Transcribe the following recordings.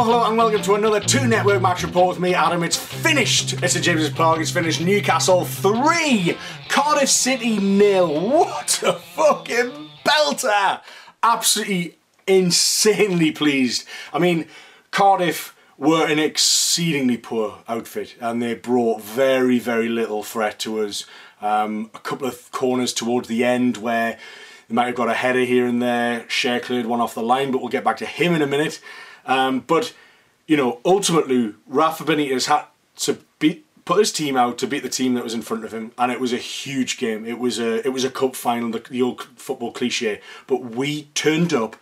Hello, hello, and welcome to another Toon Network match report with me, Adam. It's finished. It's a James's Park. It's finished. Newcastle three, Cardiff City nil. What a fucking belter! Absolutely insanely pleased. I mean, Cardiff were an exceedingly poor outfit, and they brought very, very little threat to us. Um, a couple of corners towards the end where they might have got a header here and there. Schär cleared one off the line, but we'll get back to him in a minute. Um, but you know, ultimately, Rafa Benitez had to beat put his team out to beat the team that was in front of him, and it was a huge game. It was a it was a cup final, the, the old football cliche. But we turned up,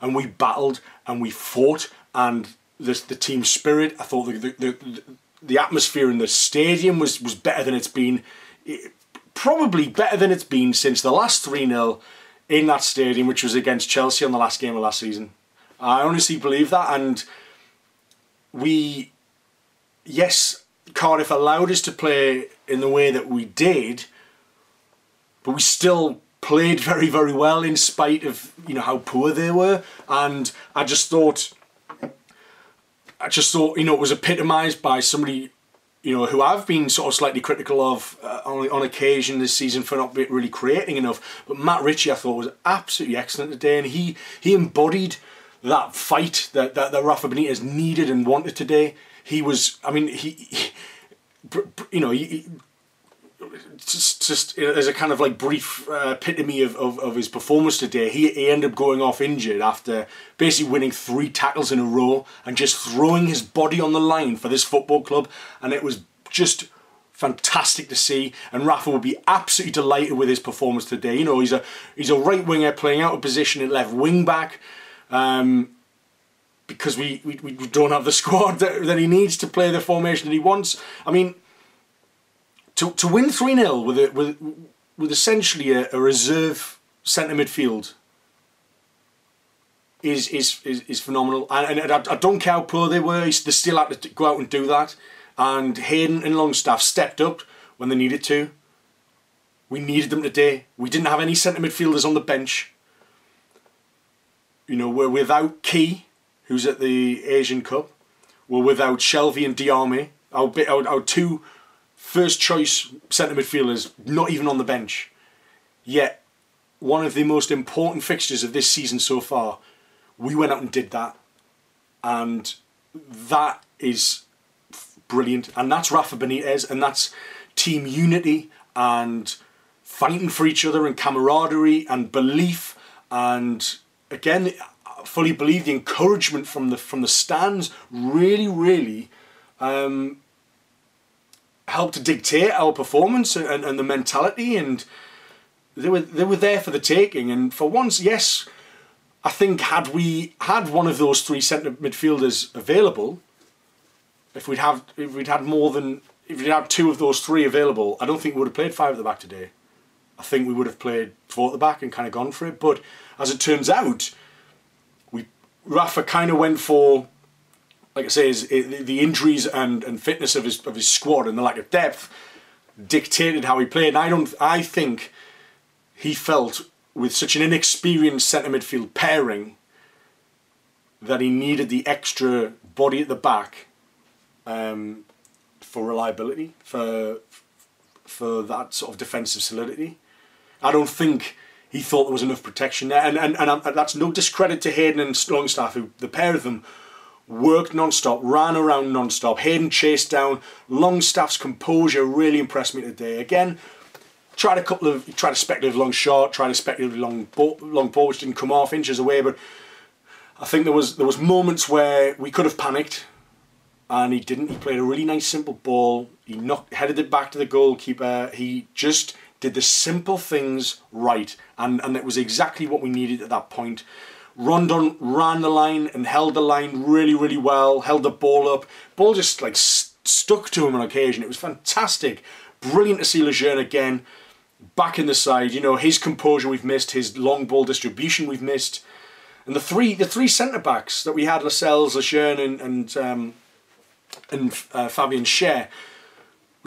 and we battled, and we fought, and the the team spirit. I thought the the, the, the atmosphere in the stadium was was better than it's been. It, probably better than it's been since the last 3 0 in that stadium, which was against Chelsea on the last game of last season. I honestly believe that, and we, yes, Cardiff allowed us to play in the way that we did, but we still played very, very well in spite of you know how poor they were, and I just thought, I just thought you know it was epitomised by somebody. You know, who I've been sort of slightly critical of uh, on, on occasion this season for not really creating enough. But Matt Ritchie, I thought, was absolutely excellent today, and he he embodied that fight that, that, that Rafa Benitez needed and wanted today. He was, I mean, he, he you know, he, just, just as a kind of like brief uh, epitome of, of, of his performance today, he, he ended up going off injured after basically winning three tackles in a row and just throwing his body on the line for this football club. And it was just fantastic to see. And Rafa will be absolutely delighted with his performance today. You know, he's a he's a right winger playing out of position at left wing back um, because we, we, we don't have the squad that, that he needs to play the formation that he wants. I mean, to, to win 3 0 with, a, with, with essentially a, a reserve centre midfield is, is, is, is phenomenal. And, and I, I, don't care how poor they were, they still had to go out and do that. And Hayden and Longstaff stepped up when they needed to. We needed them today. We didn't have any centre midfielders on the bench you know, we're without Ki, who's at the Asian Cup. We're without Shelvey and Diame, our, our, our two first choice centre midfielders, not even on the bench. Yet, one of the most important fixtures of this season so far, we went out and did that. And that is brilliant. And that's Rafa Benitez, and that's team unity and fighting for each other and camaraderie and belief and again, I fully believe the encouragement from the from the stands really, really um, helped to dictate our performance and, and the mentality, and they were they were there for the taking. And for once, yes, I think had we had one of those three centre midfielders available, if we'd have if we'd had more than if we'd had two of those three available, I don't think we would have played five at the back today. I think we would have played at the back and kind of gone for it. But as it turns out, we Rafa kind of went for, like I say, his, the injuries and, and fitness of his of his squad and the lack of depth dictated how he played. And I don't. I think he felt with such an inexperienced centre midfield pairing that he needed the extra body at the back um, for reliability, for for that sort of defensive solidity. I don't think he thought there was enough protection there. And, and, and, um, that's no discredit to Hayden and Longstaff, who the pair of them worked non-stop, ran around non-stop. Hayden chased down. Longstaff's composure really impressed me today. Again, tried a couple of, tried a speculative long shot, tried a speculative long ball, long ball which didn't come off inches away, but I think there was there was moments where we could have panicked and he didn't. He played a really nice simple ball. He knocked, headed it back to the goalkeeper. He just did the simple things right, and, and it was exactly what we needed at that point. Rondon ran the line and held the line really, really well, held the ball up. Ball just like st stuck to him on occasion. It was fantastic. Brilliant to see Lejeune again back in the side. You know, his composure we've missed, his long ball distribution we've missed. And the three the three centre backs that we had, Lascelles, Lejeune and, and, um, and uh, Fabian Schär,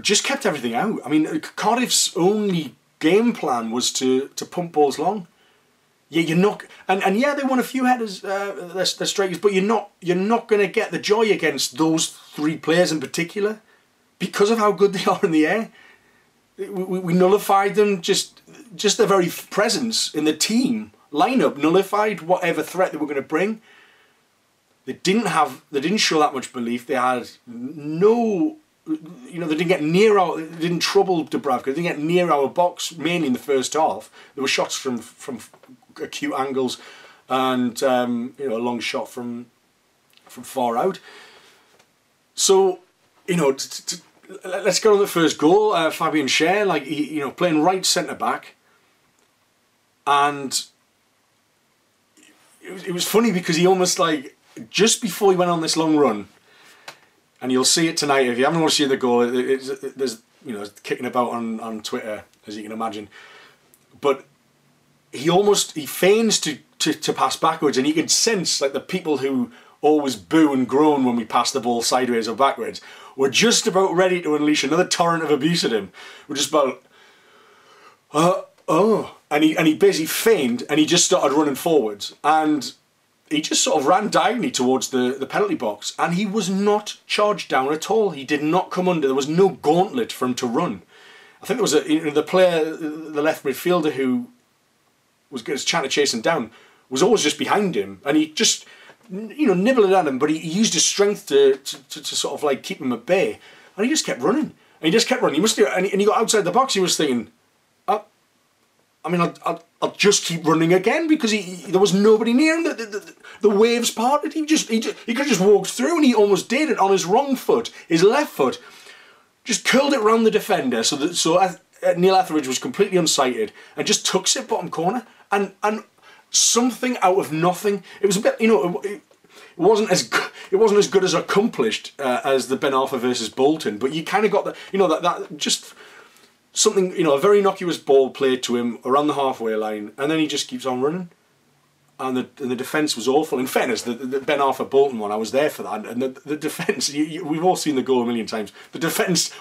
just kept everything out. I mean, Cardiff's only game plan was to, to pump balls long. Yeah, you're not, and, and yeah, they won a few headers, uh, their, strikers, but you're not you're not going to get the joy against those three players in particular because of how good they are in the air. We, we nullified them just just their very presence in the team lineup nullified whatever threat they were going to bring. They didn't have they didn't show that much belief. They had no you know, they didn't get near our, they didn't trouble Dubravka, they didn't get near our box, mainly in the first half. There were shots from from acute angles and, um, you know, a long shot from from far out. So, you know, let's go on the first goal. Uh, Fabian Schär, like, he, you know, playing right centre back. And it was, it was funny because he almost like, just before he went on this long run, and you'll see it tonight if you haven't watched the goal. It, it, there's you know kicking about on on Twitter as you can imagine, but he almost he feigns to, to to pass backwards, and you can sense like the people who always boo and groan when we pass the ball sideways or backwards. We're just about ready to unleash another torrent of abuse at him. We're just about, uh, oh, and he and he basically feigned and he just started running forwards and he just sort of ran diagonally towards the, the penalty box and he was not charged down at all. He did not come under. There was no gauntlet for him to run. I think there was a, you know, the player, the left midfielder who was trying to chase him down was always just behind him and he just, you know, nibbled at him, but he, he used his strength to, to, to, to, sort of like keep him at bay. And he just kept running. And he just kept running. He must have, and he, and he got outside the box. He was thinking, I mean, I'll, I'll, I'll, just keep running again because he, he, there was nobody near him. The, the, the, the waves parted. He just he, just, he could just walked through and he almost did it on his wrong foot, his left foot, just curled it round the defender so that so uh, Neil Etheridge was completely unsighted and just tucks it bottom corner and and something out of nothing. It was a bit you know. It, it wasn't as good, it wasn't as good as accomplished uh, as the Ben Arfa versus Bolton, but you kind of got the you know that that just something, you know, a very innocuous ball played to him around the halfway line, and then he just keeps on running. And the, and the defence was awful. In fairness, the, the Ben Arfa Bolton one, I was there for that. And the, the defence, we've all seen the goal a million times. The defence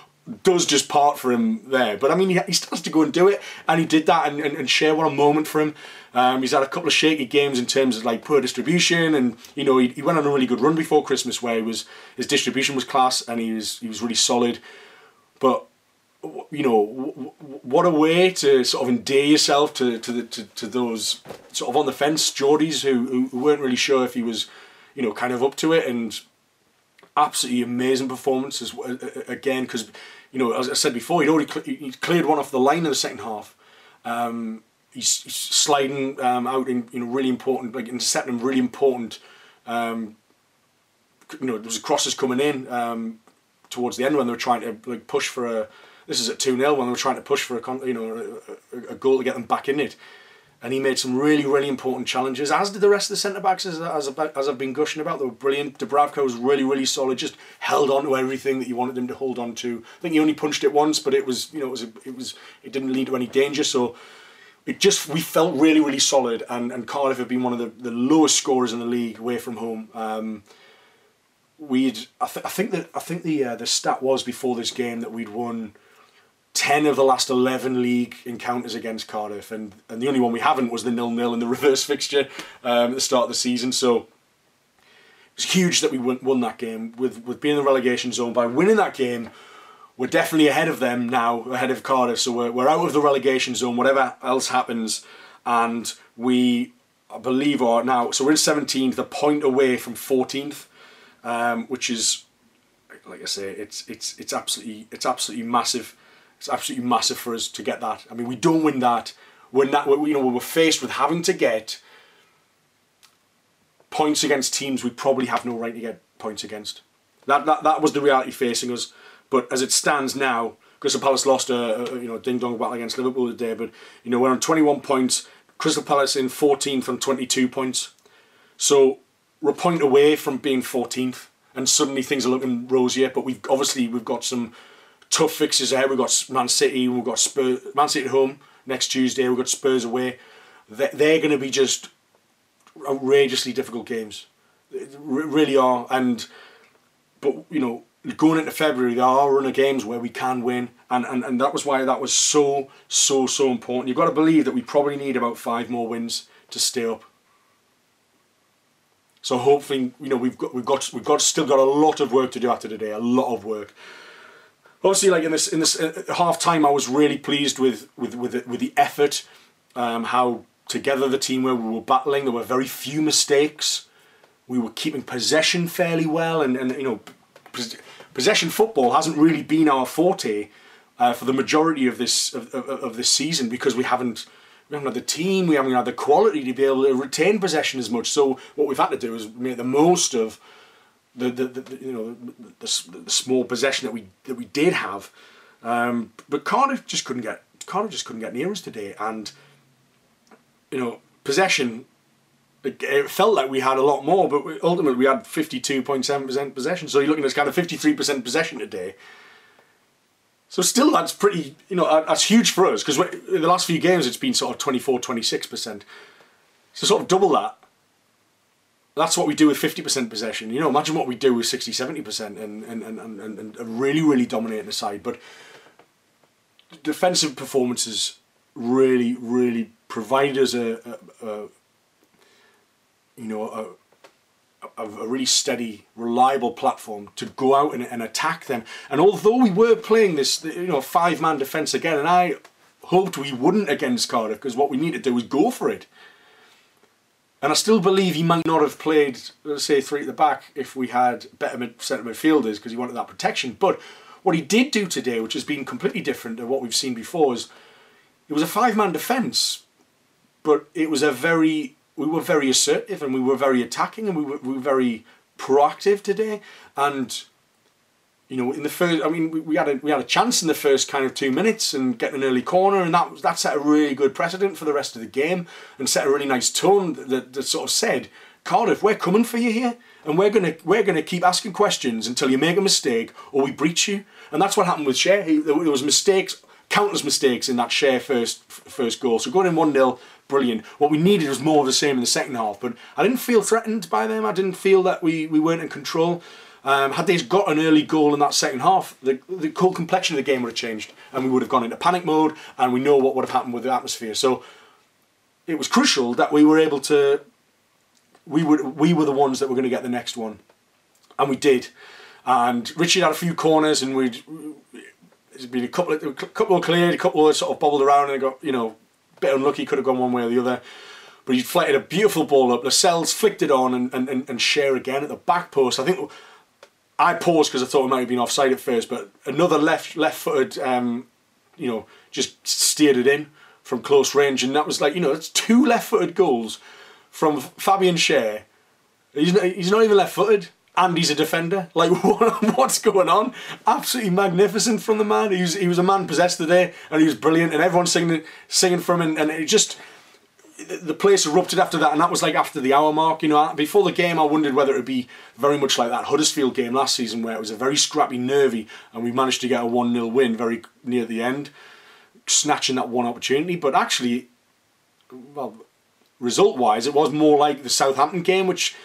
does just part for him there. But I mean, he, he starts to go and do it, and he did that, and, and, and Schär what a moment for him. Um, he's had a couple of shaky games in terms of like poor distribution, and you know he, he went on a really good run before Christmas where he was his distribution was class and he was he was really solid. But you know, what a way to sort of endear yourself to to, the, to, to those sort of on the fence Geordies who, who weren't really sure if he was, you know, kind of up to it, and absolutely amazing performances again because, you know, as I said before, he'd already cl- he cleared one off the line in the second half. Um, he's, he's sliding um, out in you know really important, like intercepting really important. Um, you know, there was crosses coming in um, towards the end when they were trying to like push for a this is at 2 0 when they were trying to push for a, you know, a, a, goal to get them back in it. And he made some really, really important challenges, as did the rest of the centre backs, as, as, as I've been gushing about. They were brilliant. Dubravka was really, really solid, just held on to everything that you wanted them to hold on to. I think he only punched it once, but it was, you know, it was, it was, it didn't lead to any danger. So it just, we felt really, really solid. And, and Cardiff have been one of the, the lowest scorers in the league away from home. Um, we'd, I, th- I think that, I think the, uh, the stat was before this game that we'd won 10 of the last 11 league encounters against Cardiff, and, and the only one we haven't was the nil nil in the reverse fixture um, at the start of the season. So it's huge that we won, won that game with, with being in the relegation zone. By winning that game, we're definitely ahead of them now, ahead of Cardiff. So we're, we're out of the relegation zone, whatever else happens, and we, I believe, are now. So we're in 17th, a point away from 14th, um, which is, like I say, it's it's it's absolutely it's absolutely massive it's absolutely massive for us to get that. I mean, we don't win that. We're not, you know, we're faced with having to get points against teams we probably have no right to get points against. That that, that was the reality facing us. But as it stands now, Crystal Palace lost a, a you know ding dong battle against Liverpool today. But you know we're on 21 points. Crystal Palace in 14th from 22 points. So we're a point away from being 14th, and suddenly things are looking rosier. But we've obviously we've got some tough fixes ahead. We've got Man City, we've got Spurs, Man City at home next Tuesday. We've got Spurs away. They're going to be just outrageously difficult games. They really are. And but you know, going into February, there are run of games where we can win, and, and and that was why that was so so so important. You've got to believe that we probably need about five more wins to stay up. So hopefully, you know, we've got we've got we've got still got a lot of work to do after today. A lot of work. Obviously, like in this in this uh, half time, I was really pleased with with with the, with the effort, um, how together the team were. We were battling. There were very few mistakes. We were keeping possession fairly well, and and you know, possession football hasn't really been our forte uh, for the majority of this of, of, of this season because we haven't we haven't had the team, we haven't had the quality to be able to retain possession as much. So what we've had to do is make the most of the, the, the you know the, the, small possession that we that we did have. Um, but Cardiff just couldn't get Cardiff just couldn't get near us today, and you know possession. It, felt like we had a lot more, but ultimately we had fifty two point seven percent possession. So you're looking at kind of fifty three percent possession today. So still, that's pretty, you know, that's huge for us because the last few games it's been sort of 24, 26%. So sort of double that. That's what we do with 50% possession. You know, imagine what we do with 60, 70% and, and, and, and, and really, really dominating the side. But defensive performances really, really provided us a, a, a you know, a, a, a really steady, reliable platform to go out and, and attack them. And although we were playing this, you know, five-man defence again, and I hoped we wouldn't against Cardiff because what we need to do is go for it. And I still believe he might not have played, let's say, three at the back if we had better mid- centre midfielders because he wanted that protection. But what he did do today, which has been completely different to what we've seen before, is it was a five-man defence, but it was a very we were very assertive and we were very attacking and we were, we were very proactive today. And you know, in the first, I mean, we, we, had a we had a chance in the first kind of two minutes and getting an early corner, and that that set a really good precedent for the rest of the game and set a really nice tone that, that sort of said, Cardiff, we're coming for you here, and we're gonna we're gonna keep asking questions until you make a mistake or we breach you, and that's what happened with Schär. He, there was mistakes, countless mistakes in that Schär first first goal. So going in one 0 brilliant. What we needed was more of the same in the second half, but I didn't feel threatened by them. I didn't feel that we, we weren't in control. Um, had they got an early goal in that second half, the, the complexion of the game would have changed and we would have gone into panic mode and we know what would have happened with the atmosphere. So it was crucial that we were able to, we, would, we were the ones that were going to get the next one. And we did. And Ritchie had a few corners and we'd, there's been a couple of, a couple of cleared, a couple of sort of bobbled around and got, you know, a bit unlucky, could have gone one way or the other. But he flighted a beautiful ball up. Lascelles flicked it on and, and, and, Schär again at the back post. I think I paused because I thought it might have been offside at first, but another left left footed, um, you know, just steered it in from close range, and that was like you know, it's two left footed goals from Fabian Schär. He's not, he's not even left footed and he's a defender. Like, what, what's going on? Absolutely magnificent from the man. He was, he was a man possessed today, and he was brilliant, and everyone singing singing from him, and it just the place erupted after that, and that was like after the hour mark. You know, before the game, I wondered whether it would be very much like that Huddersfield game last season, where it was a very scrappy, nervy, and we managed to get a one 0 win very near the end, snatching that one opportunity. But actually, well, result wise, it was more like the Southampton game, which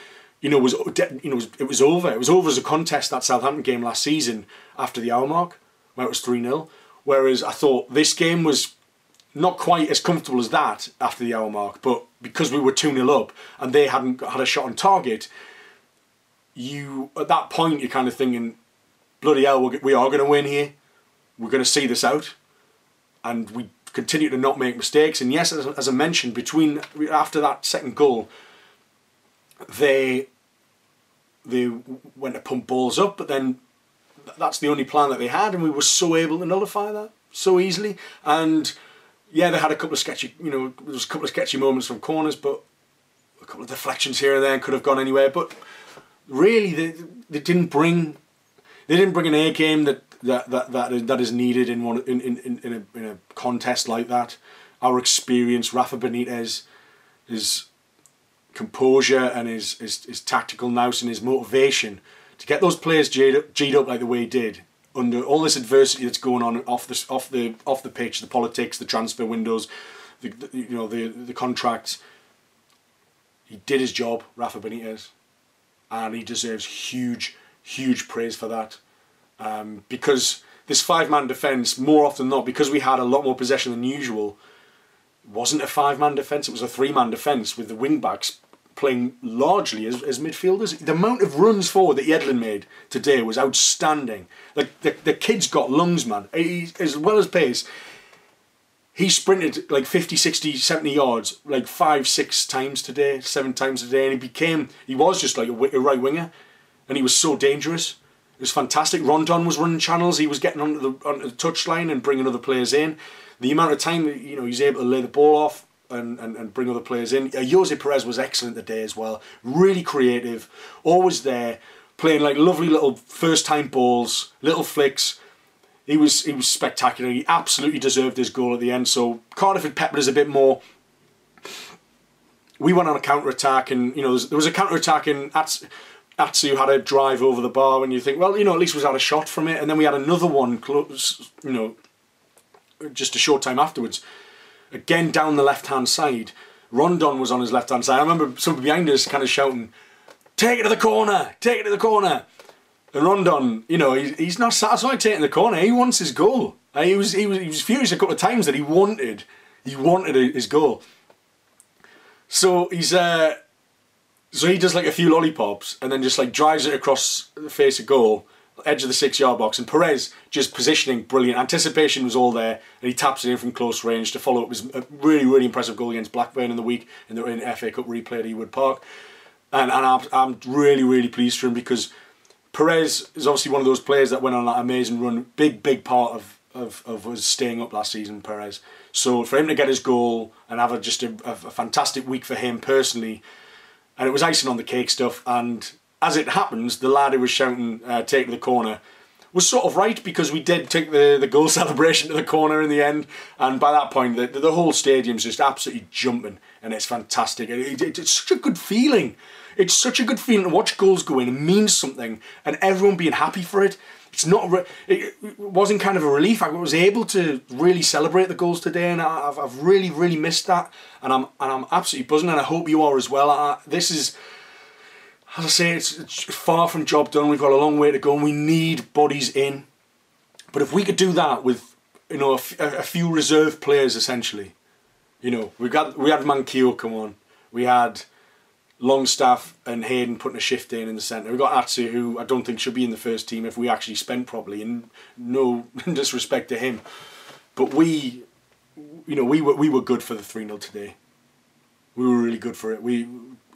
you know, was you know, it was over. It was over as a contest that Southampton game last season after the hour mark, where it was three 0 Whereas I thought this game was not quite as comfortable as that after the hour mark, but because we were two 0 up and they hadn't had a shot on target, you at that point you're kind of thinking, bloody hell, we are going to win here. We're going to see this out, and we continue to not make mistakes. And yes, as, as I mentioned, between after that second goal, they they went to pump balls up, but then that's the only plan that they had, and we were so able to nullify that so easily. And yeah, they had a couple of sketchy, you know, there was a couple of sketchy moments from corners, but a couple of deflections here and there could have gone anywhere. But really, they they didn't bring they didn't bring an A game that that that that is, that is needed in one in, in, in, a, in a contest like that. Our experience, Rafa Benitez, his composure and his, his, his tactical nous and his motivation to get those players G'd up, G'd up like the way he did under all this adversity that's going on off the off the off the pitch, the politics, the transfer windows, the, the you know the the contracts. He did his job, Rafa Benitez, and he deserves huge huge praise for that, um, because this five man defence more often than not because we had a lot more possession than usual wasn't a five man defence, it was a three man defence with the wing backs playing largely as, as midfielders. The amount of runs forward that Yedlin made today was outstanding. Like the, the kid's got lungs, man. He, as well as pace, he sprinted like 50, 60, 70 yards like five, six times today, seven times a day, and he became, he was just like a, a right winger, and he was so dangerous. It was fantastic. Rondon was running channels. He was getting onto the onto the touchline and bringing other players in. The amount of time that you know he's able to lay the ball off and, and, and bring other players in. Uh, Ayoze Perez was excellent today as well. Really creative, always there, playing like lovely little first time balls, little flicks. He was he was spectacular. He absolutely deserved his goal at the end. So Cardiff had peppered us a bit more. We went on a counter attack, and you know there was a counter attack, and Atsu had a drive over the bar, and you think, well, you know, at least we had a shot from it, and then we had another one close, you know, just a short time afterwards again down the left hand side. Rondon was on his left hand side. I remember somebody behind us kind of shouting, "Take it to the corner! Take it to the corner!" And Rondon, you know, he's, he's not satisfied taking the corner. He wants his goal. Uh, he was he was he was furious a couple of times that he wanted he wanted his goal. So he's uh, so he does like a few lollipops and then just like drives it across the face of goal edge of the six yard box, and Perez just positioning brilliant. Anticipation was all there, and he taps it in from close range to follow up his really, really impressive goal against Blackburn in the week in the in FA Cup replay at Ewood Park. And, and I'm, I'm really, really pleased for him because Perez is obviously one of those players that went on that amazing run, big, big part of, of, of us staying up last season, Perez. So for him to get his goal and have a, just a, a fantastic week for him personally, and it was icing on the cake stuff, and as it happens, the lad who was shouting, uh, take the corner, was sort of right because we did take the, the goal celebration to the corner in the end. And by that point, the, the whole stadium's just absolutely jumping and it's fantastic. It, it, it's such a good feeling. It's such a good feeling to watch goals go in. It means something and everyone being happy for it. It's not. It wasn't kind of a relief. I was able to really celebrate the goals today, and I've, I've really, really missed that. And I'm and I'm absolutely buzzing, and I hope you are as well. I, this is as I say, it's, it's far from job done. We've got a long way to go, and we need bodies in. But if we could do that with, you know, a, few reserve players, essentially, you know, we got we had Manquillo come on, we had Longstaff and Hayden putting a shift in in the centre. We got Atsu, who I don't think should be in the first team if we actually spent properly, and no disrespect to him, but we, you know, we were we were good for the three 0 today. We were really good for it. We,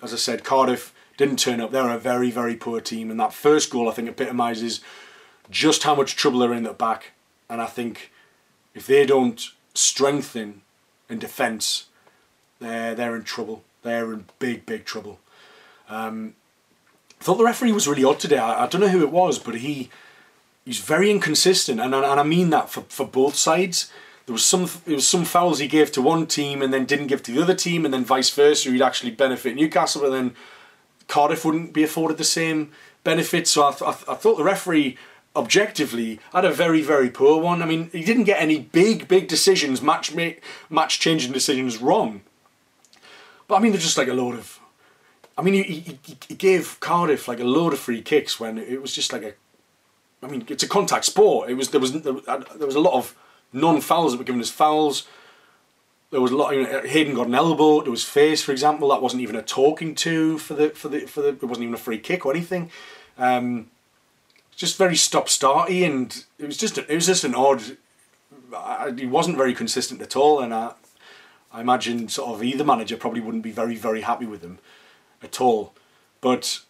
as I said, Cardiff didn't turn up. They're a very, very poor team. And that first goal, I think, epitomises just how much trouble they're in at the back. And I think if they don't strengthen in defence, they're, they're in trouble. They're in big, big trouble. Um, I thought the referee was really odd today. I, I don't know who it was, but he he's very inconsistent. And, and I mean that for, for both sides there was some there was some fouls he gave to one team and then didn't give to the other team and then vice versa he'd actually benefit Newcastle but then Cardiff wouldn't be afforded the same benefits. So I, th- I, th- I thought the referee objectively had a very very poor one. I mean, he didn't get any big big decisions, match make, match changing decisions wrong. But I mean, they're just like a load of. I mean, he, he, he gave Cardiff like a load of free kicks when it was just like a. I mean, it's a contact sport. It was there was there was a lot of non fouls that were given as fouls. There was a lot. You know, Hayden got an elbow to his face, for example. That wasn't even a talking to for the for the for the. It wasn't even a free kick or anything. Um, just very stop starty, and it was just a, it was just an odd. he wasn't very consistent at all, and I, I imagine sort of either manager probably wouldn't be very very happy with him, at all. But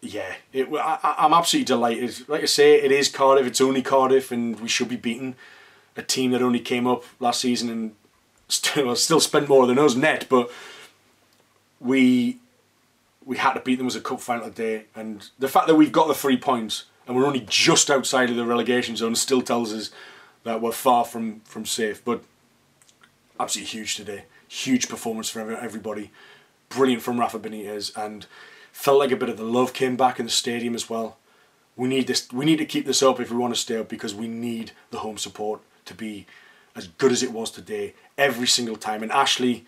yeah, it, I, I'm absolutely delighted. Like I say, it is Cardiff. It's only Cardiff, and we should be beating a team that only came up last season and still still spent more than us net, but we we had to beat them as a cup final today, and the fact that we've got the three points and we're only just outside of the relegation zone still tells us that we're far from from safe. But absolutely huge today, huge performance for everybody, brilliant from Rafa Benitez, and felt like a bit of the love came back in the stadium as well. We need this. We need to keep this up if we want to stay up because we need the home support to be as good as it was today every single time. And Ashley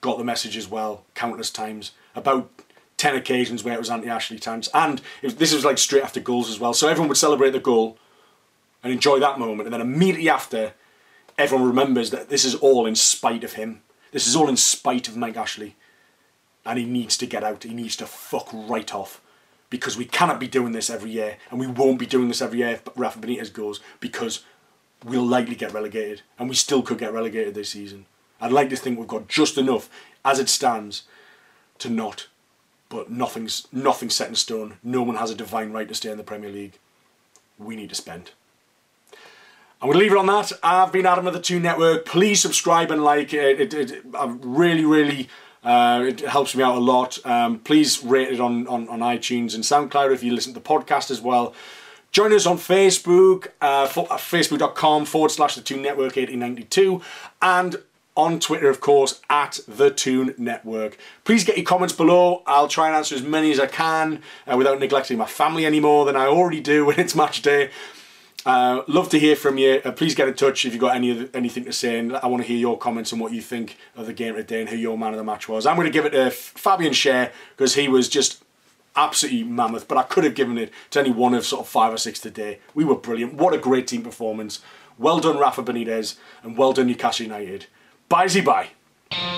got the message as well countless times about 10 occasions where it was anti-Ashley times and it, this was like straight after goals as well so everyone would celebrate the goal and enjoy that moment and then immediately after everyone remembers that this is all in spite of him. This is all in spite of Mike Ashley. And he needs to get out. He needs to fuck right off. Because we cannot be doing this every year. And we won't be doing this every year if Rafa Benitez goes. Because we'll likely get relegated. And we still could get relegated this season. I'd like to think we've got just enough, as it stands, to not. But nothing's nothing's set in stone. No one has a divine right to stay in the Premier League. We need to spend. I'm going to leave it on that. I've been Adam of the Toon Network. Please subscribe and like it. It, it, it really, really, uh, it helps me out a lot. Um, please rate it on, on, on iTunes and SoundCloud if you listen to the podcast as well. Join us on Facebook, uh, uh, facebook.com forward slash the Toon Network 1892, and on Twitter, of course, at the Toon Network. Please get your comments below. I'll try and answer as many as I can uh, without neglecting my family any more than I already do when it's match day. Uh, love to hear from you. Uh, please get in touch if you've got any anything to say. And I want to hear your comments on what you think of the game today and who your man of the match was. I'm going to give it to Fabian Schär because he was just absolutely mammoth. But I could have given it to any one of sort of five or six today. We were brilliant. What a great team performance. Well done, Rafa Benitez, and well done, Newcastle United. Bye, bye.